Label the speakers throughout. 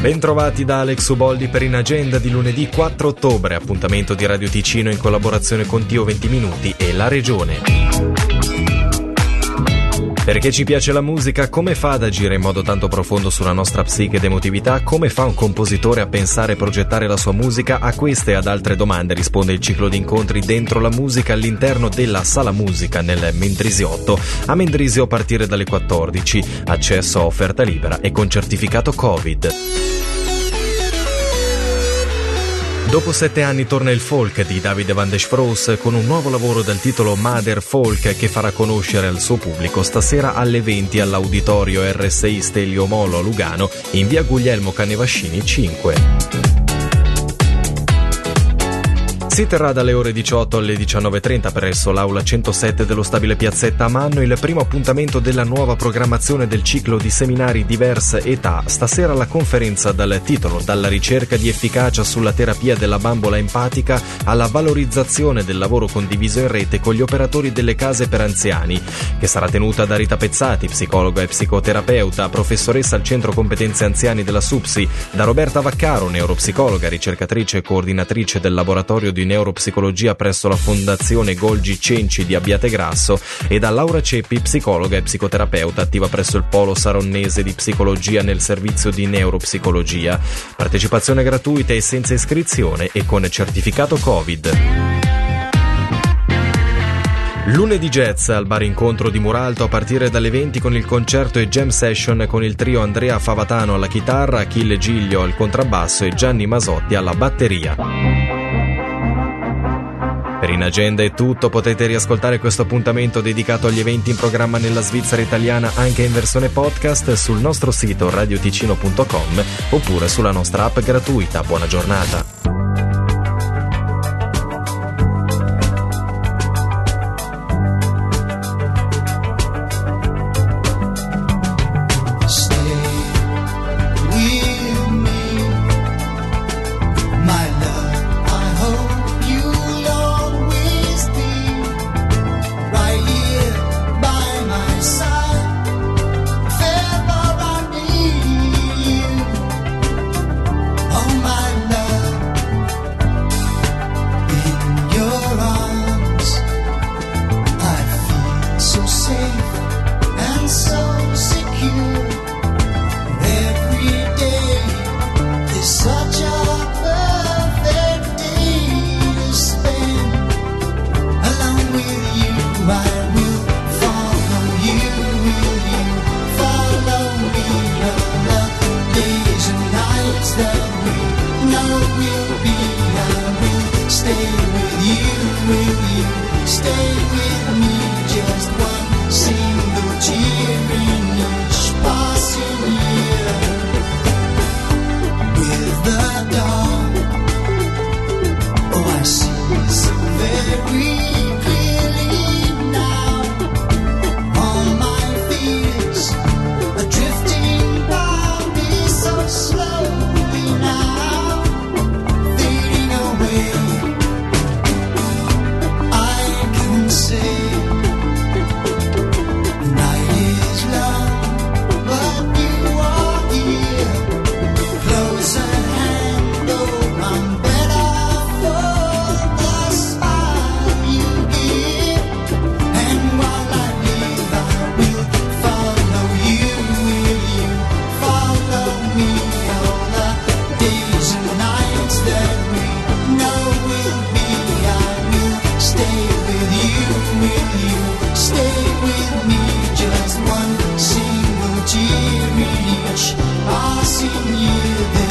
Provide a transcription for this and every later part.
Speaker 1: Bentrovati da Alex Uboldi per In Agenda di lunedì 4 ottobre, appuntamento di Radio Ticino in collaborazione con Tio 20 Minuti e La Regione. Perché ci piace la musica, come fa ad agire in modo tanto profondo sulla nostra psiche ed emotività? Come fa un compositore a pensare e progettare la sua musica? A queste e ad altre domande risponde il ciclo di incontri dentro la musica all'interno della Sala Musica nel Mendrisiotto, a Mendrisio a partire dalle 14. Accesso a offerta libera e con certificato Covid. Dopo sette anni torna il folk di Davide Van der Sproos con un nuovo lavoro dal titolo Mother Folk che farà conoscere al suo pubblico stasera alle 20 all'auditorio RSI Stelio Molo a Lugano in via Guglielmo Canevascini 5. Si terrà dalle ore 18 alle 19.30 presso l'Aula 107 dello Stabile Piazzetta a Manno il primo appuntamento della nuova programmazione del ciclo di seminari diverse età. Stasera la conferenza dal titolo Dalla ricerca di efficacia sulla terapia della bambola empatica alla valorizzazione del lavoro condiviso in rete con gli operatori delle case per anziani, che sarà tenuta da Rita Pezzati, psicologa e psicoterapeuta, professoressa al Centro Competenze Anziani della SUPSI, da Roberta Vaccaro, neuropsicologa, ricercatrice e coordinatrice del laboratorio di neuropsicologia presso la Fondazione Golgi Cenci di Abbiategrasso e da Laura Ceppi, psicologa e psicoterapeuta attiva presso il Polo Saronnese di Psicologia nel servizio di neuropsicologia. Partecipazione gratuita e senza iscrizione e con certificato Covid. Lunedì Jazz al bar incontro di Muralto a partire dalle 20 con il concerto e jam session con il trio Andrea Favatano alla chitarra, Achille Giglio al contrabbasso e Gianni Masotti alla batteria. In Agenda è tutto, potete riascoltare questo appuntamento dedicato agli eventi in programma nella Svizzera italiana anche in versione podcast sul nostro sito radioticino.com oppure sulla nostra app gratuita. Buona giornata!
Speaker 2: Tears, I see you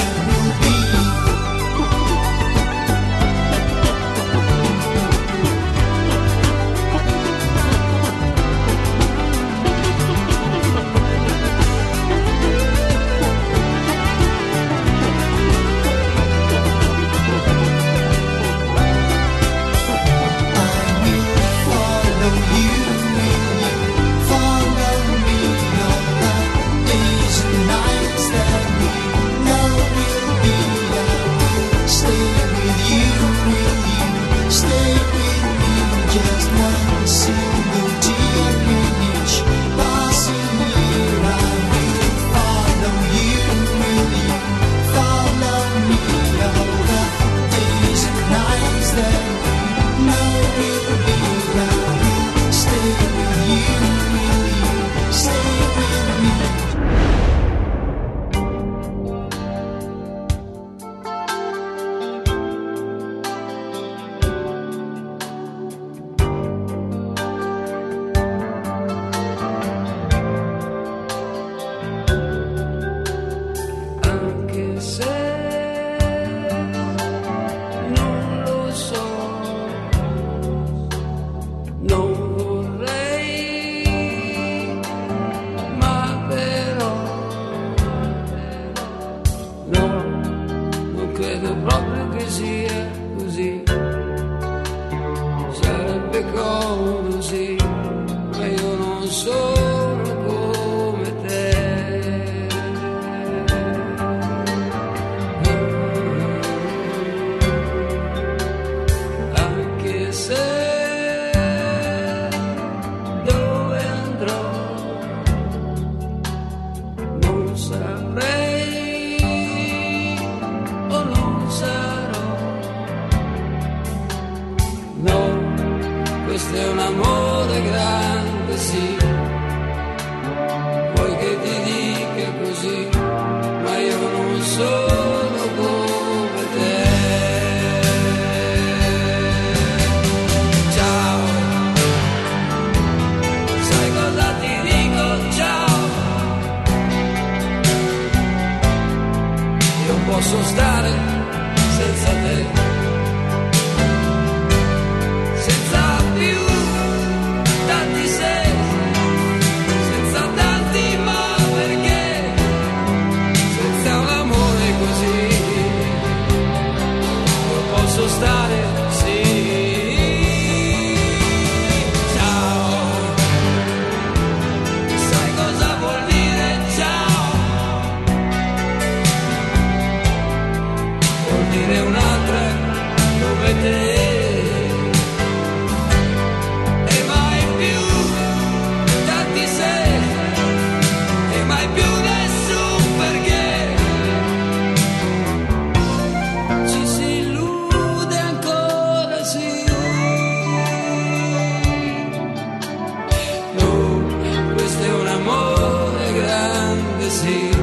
Speaker 2: nossos dados. Un amore